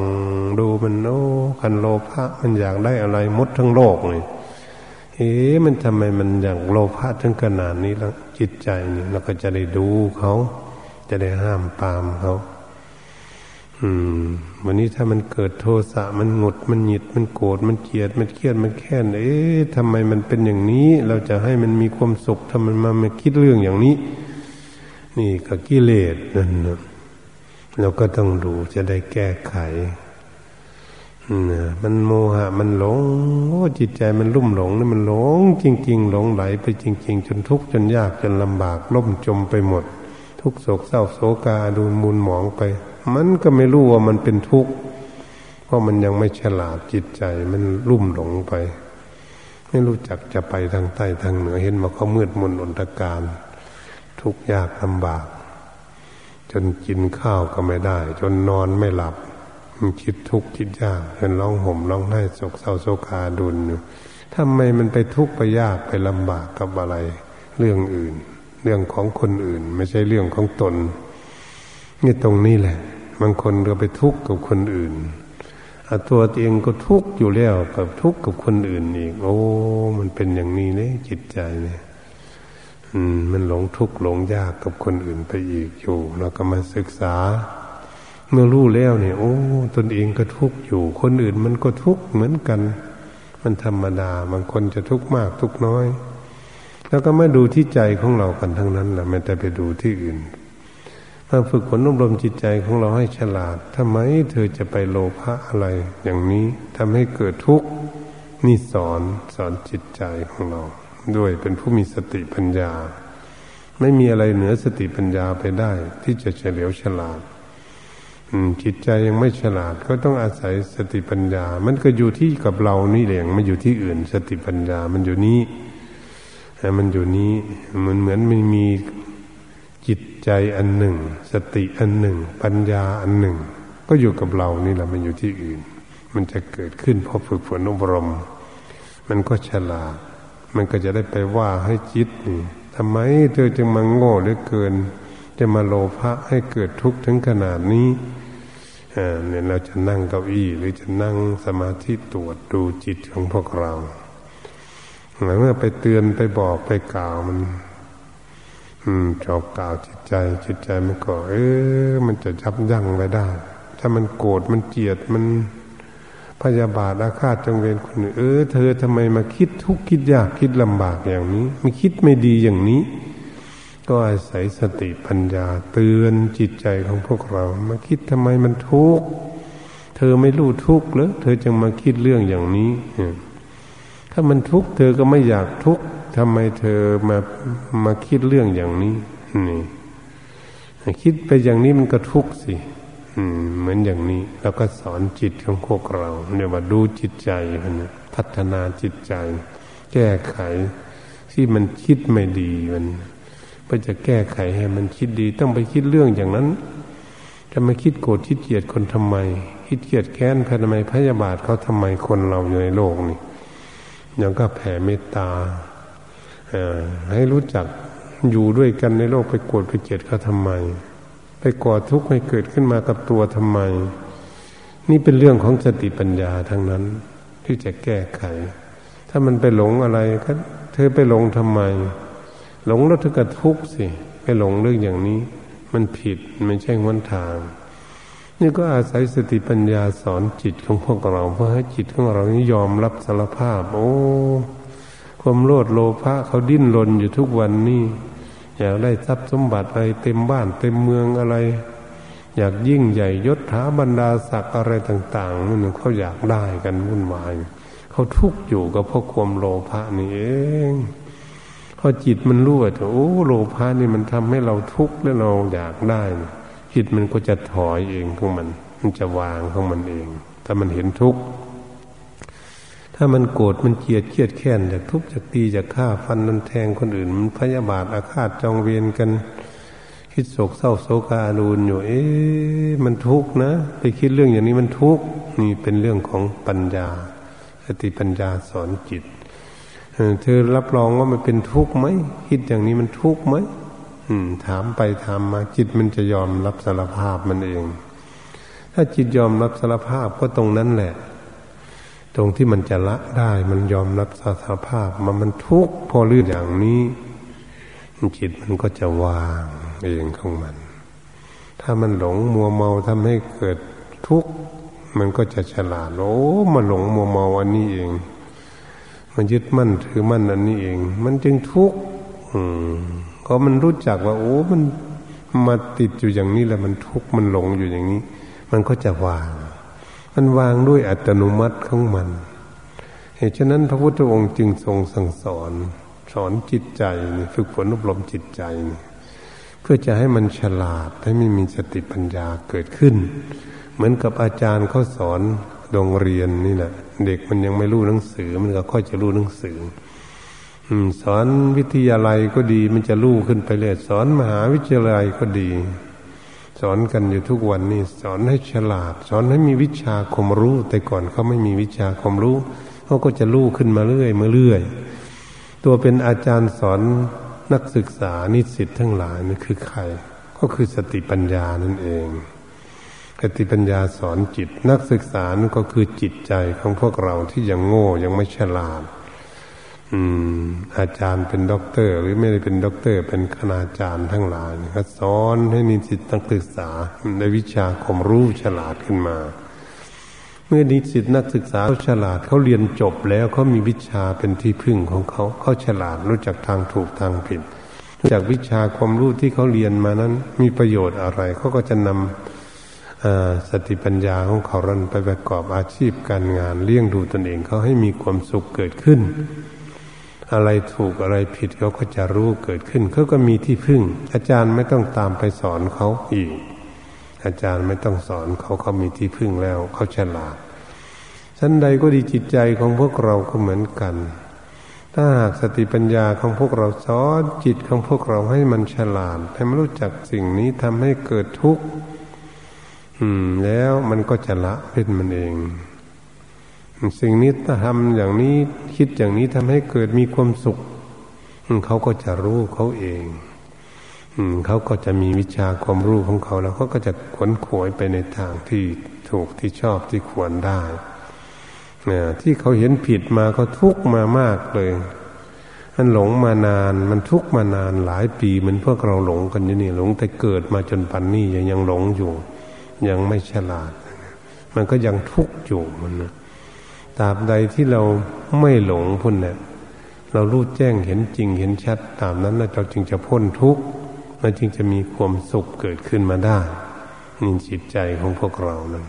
ดูมันโอ้คันโลภะมันอยากได้อะไรมดทั้งโลกเลยเอ๊ะมันทำไมมันอยากโลภะทั้งขนาดนี้แล้วจิตใจนี่เราก็จะได้ดูเขา จะได้ห้ามปามเขา อืม วันนี้ถ้ามันเกิดโทสะมันหงุดมันหยิดมันโกรธมันเกลียดมันเครียดมันแค้นเอ๊ะทำไมมันเป็นอย่างนี้ เราจะให้มันมีความสุขทำมันมามาคิดเรื่องอย่างนี้ นี่ก็กิเลสนั่นนะ เราก็ต้องดูจะได้แก้ไขมันโมหะ มันหลง โอ้จิตใจมันลุ่มหลงนี่มันหลง จริง ๆ หลงไหลไปจริง ๆ จนทุกข์จนยากจนลำบาก ล่มจมไปหมด ทุกโศกเศร้าโศกาดูมูลหมองไป มันก็ไม่รู้ว่ามันเป็นทุกข์เพราะมันยังไม่ฉลาดจิตใจ มันลุ่มหลงไป ไม่รู้จักจะไปทางใต้ทางเหนือเห็นมาเขามืดมนอนตการ ทุกข์ยากลำบาก จนกินข้าวก็ไม่ได้ จนนอนไม่หลับ คิดทุกข์คิดยากเป็นร้องห่มร้องไห้โศกเศร้าโศกาดุลอยู่ทำไมมันไปทุกข์ไปยากไปลำบากกับอะไร เรื่องอื่น เรื่องของคนอื่น ไม่ใช่เรื่องของตน นี่ตรงนี้แหละบางคนก็ไปทุกข์กับคนอื่นอตัวเองก็ทุกข์อยู่แล้วกับทุกข์กับคนอื่นอีก โอ้ มันเป็นอย่างนี้เนี่ยจิตใจเนี่ย มันหลงทุกข์หลงยากกับคนอื่นไปอีกอยู่ เราก็มาศึกษา เมื่อรู้แล้วเนี่ย โอ้ ตนเองก็ทุกข์อยู่ คนอื่นมันก็ทุกข์เหมือนกัน มันธรรมดาบางคนจะทุกข์มากทุกข์น้อย แล้วก็มาดูที่ใจของเรากันทั้งนั้นแหละไม่แต่ไปดูที่อื่นมาฝึกฝนอบรมจิตใจของเราให้ฉลาดทำไมเธอจะไปโลภะอะไร อย่างนี้ทำให้เกิดทุกข์นี่สอนสอนจิตใจของเรา ด้วยเป็นผู้มีสติปัญญา ไม่มีอะไรเหนือสติปัญญาไปได้ ที่จะเฉลียวฉลาดจิตใจยังไม่ฉลาดก็ต้องอาศัยสติปัญญา มันก็อยู่ที่กับเรานี่แหละมันอยู่ที่อื่น สติปัญญา มันอยู่นี้มันอยู่นี้มันเหมือนมันมีจิตใจอันหนึ่ง สติอันหนึ่ง ปัญญาอันหนึ่ง ก็อยู่กับเรานี่แหละมันอยู่ที่อื่น มันจะเกิดขึ้นพอฝึกฝนอบรม มันก็ฉลาด มันก็จะได้ไปว่าให้จิตนี่ทำไมเธอจึงมาโง่เหลือเกิน จะมาโลภะให้เกิดทุกข์ถึงขนาดนี้เนี่ยเราจะนั่งเก้าอี้หรือจะนั่งสมาธิตรวจดูจิตของพวกเราเมื่อไปเตือนไปบอกไปกล่าวมัน อืมจอบกล่าวจิตใจ จิตใจมันก็ เออมันจะยับยั้งไปได้ ถ้ามันโกรธมันเจียดมัน พยาบาทอาฆาตจงเวรคนอื่นเออ เธอทำไมมาคิดทุกข์คิดยากคิดลำบากอย่างนี้ไม่คิดไม่ดีอย่างนี้ ก็อาศัยสติปัญญา เตือนจิตใจของพวกเรา มาคิดทำไมมันทุกข์เธอไม่รู้ทุกข์หรือเธอจึงมาคิดเรื่องอย่างนี้ถ้ามันทุกข์เธอก็ไม่อยากทุกข์ทำไมเธอมามาคิดเรื่องอย่างนี้นี่คิดไปอย่างนี้มันก็ทุกข์สิ เหมือนอย่างนี้แล้วก็สอนจิตของพวกเราเนี่ยว่าดูจิตใจมันพัฒนาจิตใจ แก้ไขที่มันคิดไม่ดีมันพื่อจะแก้ไขให้มันคิดดี ต้องไปคิดเรื่องอย่างนั้นจะมาคิดโกรธคิดเกลียดคนทำไม คิดเกลียดแค้นภายในพยาบาทเขาทำไมคนเราอยู่ในโลกนี่ยังก็แผ่เมตตาให้รู้จักอยู่ด้วยกันในโลกไปโกรธไปเกลียดเขาทำไม ไปก่อทุกข์ให้เกิดขึ้นมากับตัวทำไม นี่เป็นเรื่องของสติปัญญาทั้งนั้น ที่จะแก้ไข ถ้ามันไปหลงอะไรก็เธอไปหลงทำไม หลงแล้วถึงกับทุกข์สิไปหลงเรื่องอย่างนี้ มันผิดไม่ใช่วันทาง นี่ก็อาศัยสติปัญญาสอนจิตของพวกเราเพื่อให้จิตของเรานี้ยอมรับสารภาพ โอ้ความโลดโลภะเขาดิ้นรนอยู่ทุกวันนี้ อยากได้ทรัพย์สมบัติอะไรเต็มบ้านเต็มเมืองอะไร อยากยิ่งใหญ่ยศถาบรรดาศักดิ์อะไรต่างๆนั่นเขาอยากได้กันวุ่นวายเขาทุกข์อยู่กับพราะความโลภะนี่เองพอจิตมันรู้ว่าโอ้โลภะนี่มันทำให้เราทุกข์และเราอยากได้จิตมันก็จะถอยเองของมัน มันจะวางของมันเอง ถ้ามันเห็นทุกข์ ถ้ามันโกรธมันเกลียดเครียดแค้นจากทุบจากตีจากฆ่าฟันนันแทงคนอื่น มันพยาบาทอาฆาตจองเวียนกัน คิดโศกเศร้าโศกาลูนอยู่ เอ๊ะมันทุกข์นะ ไปคิดเรื่องอย่างนี้มันทุกข์นี่เป็นเรื่องของปัญญาสติปัญญาสอนจิตเธอรับรองว่ามันเป็นทุกข์ไหมคิดอย่างนี้มันทุกข์ไหมถามไปถามมาจิตมันจะยอมรับสารภาพมันเอง ถ้าจิตยอมรับสารภาพก็ตรงนั้นแหละ ตรงที่มันจะละได้มันยอมรับสาภาพมันมันทุกข์พอเรื่องอย่างนี้ จิตมันก็จะวางเองของมัน ถ้ามันหลงมัวเมาทำให้เกิดทุกข์มันก็จะฉลาดโอ้มาหลงมัวเมาอันนี้เอง มันยึดมั่นถือมั่นอันนี้เอง มันจึงทุกข์อืมก็มันรู้จักว่า โอ้มันมาติดอยู่อย่างนี้แล้วมันทุกข์มันหลงอยู่อย่างนี้ มันก็จะวาง มันวางด้วยอัตโนมัติของมัน เหตุฉะนั้นพระพุทธองค์จึงทรงสั่งสอน สอนจิตใจฝึกฝนอบรมจิตใจ เพื่อจะให้มันฉลาดให้ไม่มีสติปัญญาเกิดขึ้น เหมือนกับอาจารย์เขาสอนโรงเรียนนี่แหละเด็กมันยังไม่รู้หนังสือ มันก็ค่อยจะรู้หนังสือสอนวิทยาลัยก็ดีมันจะรู้ขึ้นไปเลยสอนมหาวิทยาลัยก็ดี สอนกันอยู่ทุกวันนี้สอนให้ฉลาด สอนให้มีวิชาความรู้ แต่ก่อนเขาไม่มีวิชาความรู้เขาก็จะรู้ขึ้นมาเรื่อยมาเรื่อยตัวเป็นอาจารย์สอนนักศึกษานิสิตทั้งหลายนี่คือใคร ก็คือสติปัญญานั่นเองสติปัญญาสอนจิต นักศึกษานั่นก็คือจิตใจของพวกเราที่ยังโง่ยังไม่ฉลาด อืมอาจารย์เป็นด็อกเตอร์ หรือไม่ได้เป็นด็อกเตอร์ เป็นคณาจารย์ทั้งหลายก็สอนให้นิสิตนักศึกษาในวิชาความรู้ฉลาดขึ้นมา เมื่อนิสิตนักศึกษาเขาฉลาดเขาเรียนจบแล้วเขามีวิชาเป็นที่พึ่งของเขาเขาฉลาดรู้จักทางถูกทางผิดรู้จักวิชาความรู้ที่เขาเรียนมานั้น มีประโยชน์อะไรเขาก็จะนำสติปัญญาของเขารันไปประกอบอาชีพการงานเลี้ยงดูตนเองเขาให้มีความสุขเกิดขึ้น อะไรถูกอะไรผิดเขาก็จะรู้เกิดขึ้นเขาก็มีที่พึ่ง อาจารย์ไม่ต้องตามไปสอนเขาอีก อาจารย์ไม่ต้องสอนเขาเขามีที่พึ่งแล้วเขาฉลาดชั้นใดก็ดีจิตใจของพวกเราก็เหมือนกัน ถ้าหากสติปัญญาของพวกเราสอนจิตของพวกเราให้มันฉลาดให้มันรู้จักสิ่งนี้ทำให้เกิดทุกข์อืมแล้วมันก็จะละเป็นมันเอง สิ่งนี้ถ้าทำอย่างนี้คิดอย่างนี้ทำให้เกิดมีความสุข เขาก็จะรู้เขาเองเขาก็จะมีวิชาความรู้ของเขา แล้วเขาก็จะขวนขวยไปในทางที่ถูกที่ชอบที่ควรได้ที่เขาเห็นผิดมาก็ทุกมามากเลยมันหลงมานาน มันทุกมานานหลายปีเหมือนพวกเราหลงกันอยู่นี่หลงแต่เกิดมาจนปันนี้ยังยังหลงอยู่ ยังไม่ฉลาด มันก็ยังทุกข์อยู่มันนะ ตราบใดที่เราไม่หลงพุ่นเนี่ยเรารู้แจ้งเห็นจริงเห็นชัด ตามนั้นเราจึงจะพ้นทุกข์เราจึงจะมีความสุขเกิดขึ้นมาได้นี่จิตใจของพวกเรานั้น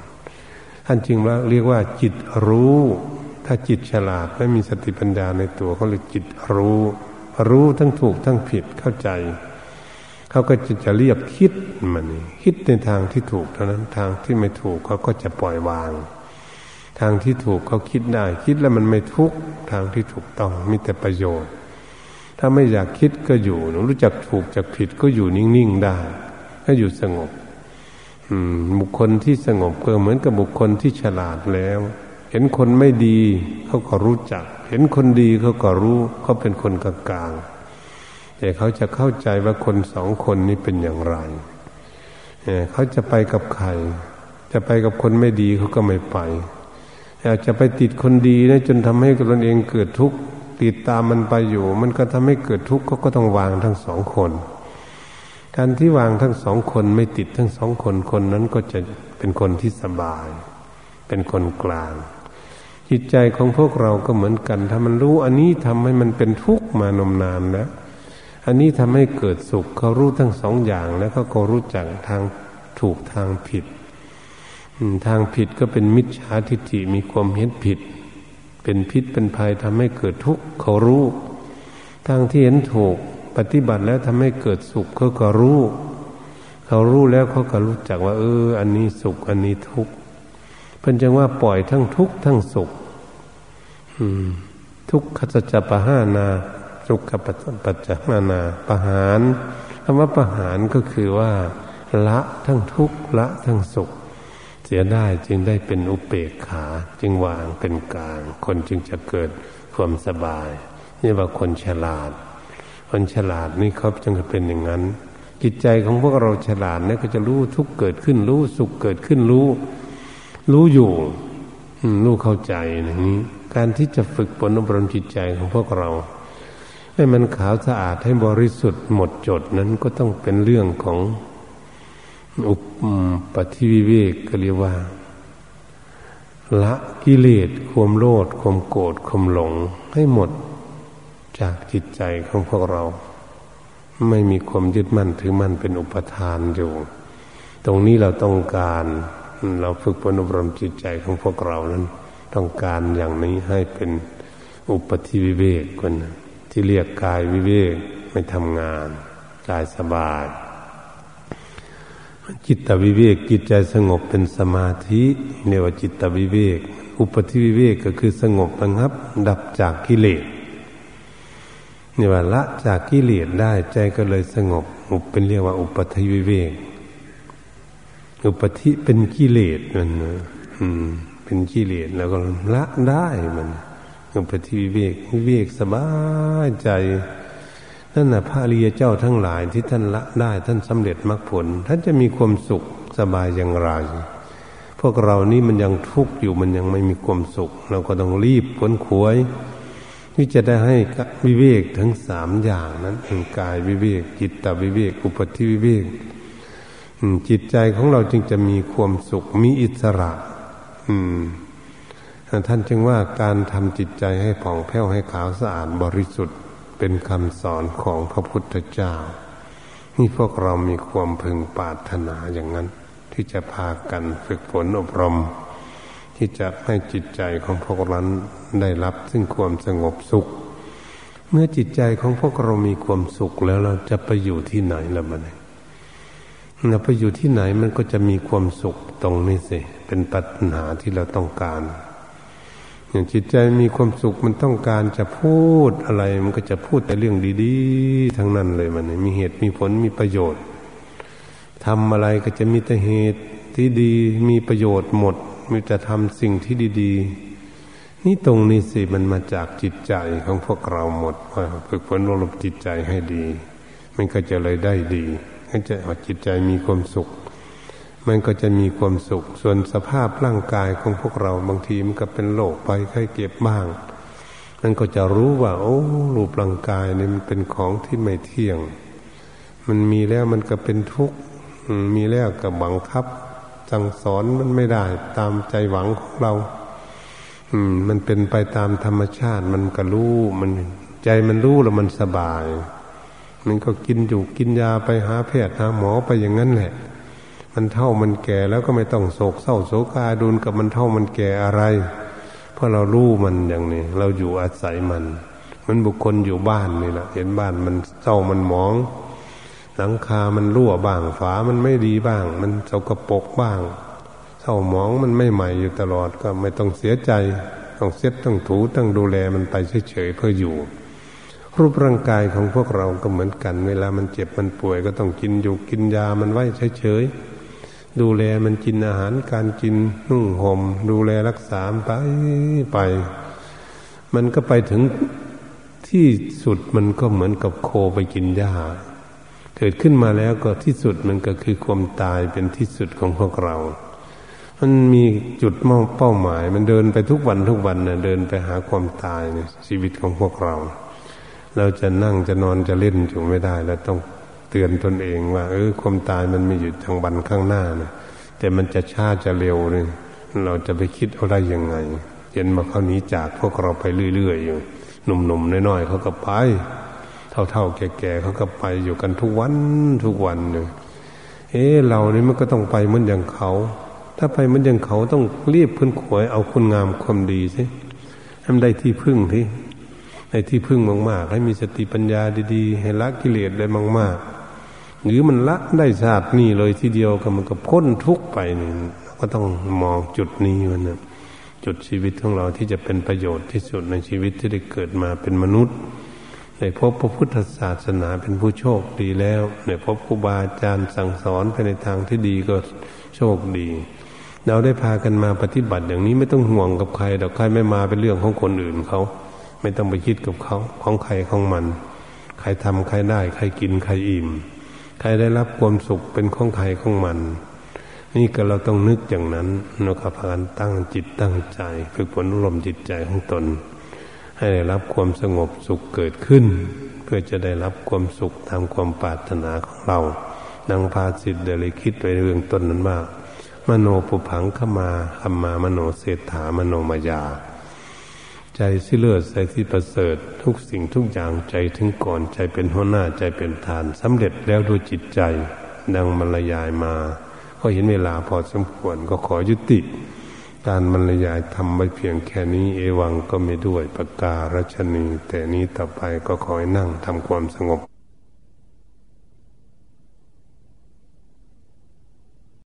ท่านจึงว่าเรียกว่า จิตรู้ ถ้าจิตฉลาดไม่มีสติปัญญาในตัวเขาเรียกจิตรู้ รู้ทั้งถูกทั้งผิดเข้าใจ เขาก็จะจะเรียบคิดมันคิดในทางที่ถูกเท่านั้นทางที่ไม่ถูกเขาก็จะปล่อยวาง ทางที่ถูกเขาคิดได้ คิดแล้วมันไม่ทุกทางที่ถูกต้องมีแต่ประโยชน์ ถ้าไม่อยากคิดก็อยู่รู้จักถูกจากผิดก็อยู่นิ่งๆได้ให้อยู่สงบบุคคลที่สงบก็เหมือนกับบุคคลที่ฉลาดแล้ว เห็นคนไม่ดีเขาก็รู้จัก เห็นคนดีเขาก็รู้เขาเป็นคนกลางๆแต่เขาจะเข้าใจว่าคนสองคนนี้เป็นอย่างไรเขาจะไปกับใครจะไปกับคนไม่ดีเขาก็ไม่ไป อยากจะไปติดคนดีนะจนทำให้ตนเองเกิดทุกข์ติดตามมันไปอยู่ มันก็ทำให้เกิดทุกข์ก็ก็ต้องวางทั้งสองคน การที่วางทั้งสองคนไม่ติดทั้งสองคนคนนั้นก็จะเป็นคนที่สบาย เป็นคนกลาง จิตใจของพวกเราก็เหมือนกัน ถ้ามันรู้อันนี้ทำให้มันเป็นทุกข์มานมนานแล้วอันนี้ทำให้เกิดสุขเขารู้ทั้งสองอย่างแล้วเขาก็รู้จักทางถูกทางผิด ทางผิดก็เป็นมิจฉาทิฏฐิมีความเห็นผิด เป็นพิษเป็นภัยทำให้เกิดทุกข์เขารู้ทางที่เห็นถูกปฏิบัติแล้วทำให้เกิดสุขเขาก็รู้ เขารู้แล้วเขาก็รู้จักว่า เออ อันนี้สุข อันนี้ทุกข์เพิ่นจังว่าปล่อยทั้งทุกข์ทั้งสุขทุกขสัจจะปะหานาสุขปัจจานาประหารคำว่าประหารก็คือว่า ละทั้งทุกข์ละทั้งสุข เสียได้จึงได้เป็นอุเบกขา จึงวางเป็นกลาง คนจึงจะเกิดความสบาย นี่ว่าคนฉลาด คนฉลาดนี่เขาจึงจะเป็นอย่างนั้น จิตใจของพวกเราฉลาดเนี่ยก็จะรู้ทุกเกิดขึ้นรู้สุขเกิดขึ้นรู้ รู้อยู่รู้เข้าใจอย่างนี้ การที่จะฝึกปนอบรมจิตใจของพวกเรา ให้มันขาวสะอาดให้บริสุทธิ์หมดจดนั้นก็ต้องเป็นเรื่องของ อุปปฏิวิเวกก็เรียกว่า ละกิเลสความโลภความโกรธความหลง ให้หมดจากจิตใจของพวกเรา ไม่มีความยึดมั่นถือมั่นเป็นอุปทานอยู่ ตรงนี้เราต้องการ เราฝึกปนอบรมจิตใจของพวกเรานั้น ต้องการอย่างนี้ให้เป็นอุปธิวิเวกคนที่เรียกกายวิเวกไม่ทำงานกายสบาย จิตวิเวกจิตใจสงบเป็นสมาธิเรียกว่าจิตวิเวก อุปธิวิเวกก็คือสงบระงับ ดับจากกิเลสนี่ว่าละจากกิเลสได้ใจก็เลยสงบอุปเป็นเรียกว่า อุปธิวิเวก อุปธิเป็นกิเลสมันอืม เป็นกิเลสแล้วก็ละได้มันอุปธิวิเวกวิเวกสบายใจ นั่นน่ะพระอริยเจ้าทั้งหลายที่ท่านละได้ท่านสำเร็จมรรคผล ท่านจะมีความสุขสบายอย่างไร พวกเรานี่มันยังทุกข์อยู่มันยังไม่มีความสุข เราก็ต้องรีบค้นควย ที่จะได้ให้วิเวกทั้งสามอย่างนั้นเองกายวิเวกจิตตวิเวกอุปธิวิเวกจิตใจของเราจึงจะมีความสุขมีอิสระ อืมท่านจึงว่าการทำจิตใจให้ผ่องแผ้วให้ขาวสะอาดบริสุทธิ์ เป็นคำสอนของพระพุทธเจ้า นี่พวกเรามีความพึงปรารถนาอย่างนั้น ที่จะพากันฝึกฝนอบรม ที่จะให้จิตใจของพวกเราได้รับซึ่งความสงบสุข เมื่อจิตใจของพวกเรามีความสุขแล้วเราจะไปอยู่ที่ไหนล่ะมันเราไปอยู่ที่ไหนมันก็จะมีความสุขตรงนี้สิเป็นปัญหาที่เราต้องการ อย่างจิตใจมีความสุขมันต้องการจะพูดอะไร มันก็จะพูดแต่เรื่องดีๆ ทั้งนั้นเลยมันมีเหตุมีผลมีประโยชน์ทำอะไรก็จะมีแต่เหตุที่ดีมีประโยชน์หมด มีแต่ทำสิ่งที่ดีๆ นี่ตรงนี้สิมันมาจากจิตใจของพวกเราหมดว่าฝึกฝนอบรมจิตใจให้ดี มันก็จะเลยได้ดีให้จะจิตใจมีความสุข มันก็จะมีความสุข ส่วนสภาพร่างกายของพวกเราบางทีมันก็เป็นโรคไปไข้เก็บบ้างนั่นก็จะรู้ว่า โอ้รูปร่างกายนี่มันเป็นของที่ไม่เที่ยง มันมีแล้วมันก็เป็นทุกข์มีแล้วก็บังคับสั่งสอนมันไม่ได้ตามใจหวังของเรา อืม มันเป็นไปตามธรรมชาติมันก็รู้มันใจมันรู้แล้วมันสบาย มันก็กินอยู่กินยาไปหาแพทย์หาหมอไปอย่างนั้นแหละ มันเท่ามันแก่แล้วก็ไม่ต้องโศกเศร้าโศกาดุนกับมันเท่ามันแก่อะไร เพราะเรารู้มันอย่างนี้ เราอยู่อาศัยมัน มันบุคคลอยู่บ้านนี่แหละเห็นบ้านมันเศร้ามันหมอง หลังคามันรั่วบ้างฝามันไม่ดีบ้าง มันเศร้ากระปกบ้างเศร้าหมองมันไม่ใหม่อยู่ตลอดก็ไม่ต้องเสียใจ ต้องเซ็ตต้องถูต้องดูแลมันไปเฉยๆเพื่ออยู่รูปร่างกายของพวกเราก็เหมือนกัน เวลามันเจ็บมันป่วยก็ต้องกินอยู่กินยามันไว้เฉยๆ ดูแลมันกินอาหารการกินนุ่งห่มดูแลรักษาไปไป มันก็ไปถึงที่สุดมันก็เหมือนกับโคไปกินหญ้าเกิดขึ้นมาแล้วก็ที่สุดมันก็คือความตายเป็นที่สุดของพวกเรา มันมีจุดเป้าหมาย มันเดินไปทุกวันทุกวันนะเดินไปหาความตายในชีวิตของพวกเรา เราจะนั่งจะนอนจะเล่นอยู่ไม่ได้ แล้วต้อง เตือนตนเองว่าเออความตายมันมีอยู่ทางบันข้างหน้านะแต่มันจะช้าจะเร็วเลยเราจะไปคิดเอาได้ยังไงเห็นมาเขานี้จากพวกเราไปเรื่อยๆอยู่หนุ่มๆน้อยๆเขาก็ไป เท่าๆ แก่ๆเขาก็ไปอยู่กันทุกวันทุกวันเลยเอ๊เรานี่มันก็ต้องไปเหมือนอย่างเขา ถ้าไปเหมือนอย่างเขาต้องรีบพื้นขวยเอาคุณงามความดีสิให้มันได้ที่พึ่งที่ในที่พึ่งมากๆ ให้มีสติปัญญาดีๆ ให้ละกิเลสได้มาก ๆ หรือมันละได้ชาตินี้เลยทีเดียวก็มันก็พ้นทุกไปนี่ก็ต้องมองจุดนี้มันนะจุดชีวิตของเราที่จะเป็นประโยชน์ที่สุดในชีวิตที่ได้เกิดมาเป็นมนุษย์ได้พบพระพุทธศาสนาเป็นผู้โชคดีแล้วได้พบครูบาอาจารย์สั่งสอนไปในทางที่ดีก็โชคดี เราได้พากันมาปฏิบัติอย่างนี้ไม่ต้องห่วงกับใครดอกใครไม่มาเป็นเรื่องของคนอื่นเขา ไม่ต้องไปคิดกับเขาของใครของมัน ใครทำใครได้ ใครกินใครอิ่ม ใครได้รับความสุขเป็นของใครของมัน นี่ก็เราต้องนึกอย่างนั้นนะครับพากันตั้งจิตตั้งใจ ฝึกฝนลมจิตใจของตน ให้ได้รับความสงบสุขเกิดขึ้น เพื่อจะได้รับความสุขตามความปรารถนาของเราดังพาสิทธิ์เดลิคิดไว้เรื่องต้นนั้นว่ามโนปุพังขมาขมามโนเศรษฐามโนมายา ใจสิเลิศใจสิประเสริฐ ทุกสิ่งทุกอย่างใจถึงก่อนใจเป็นหัวหน้าใจเป็นฐานสำเร็จแล้วด้วยจิตใจ ดังบรรยายมา ก็เห็นเวลาพอสมควรก็ขอยุติ การบรรยายทำไปเพียงแค่นี้เอวังก็ไม่ด้วยประกาศรัชนี แต่นี้ต่อไปก็ขอให้นั่งทำความสงบ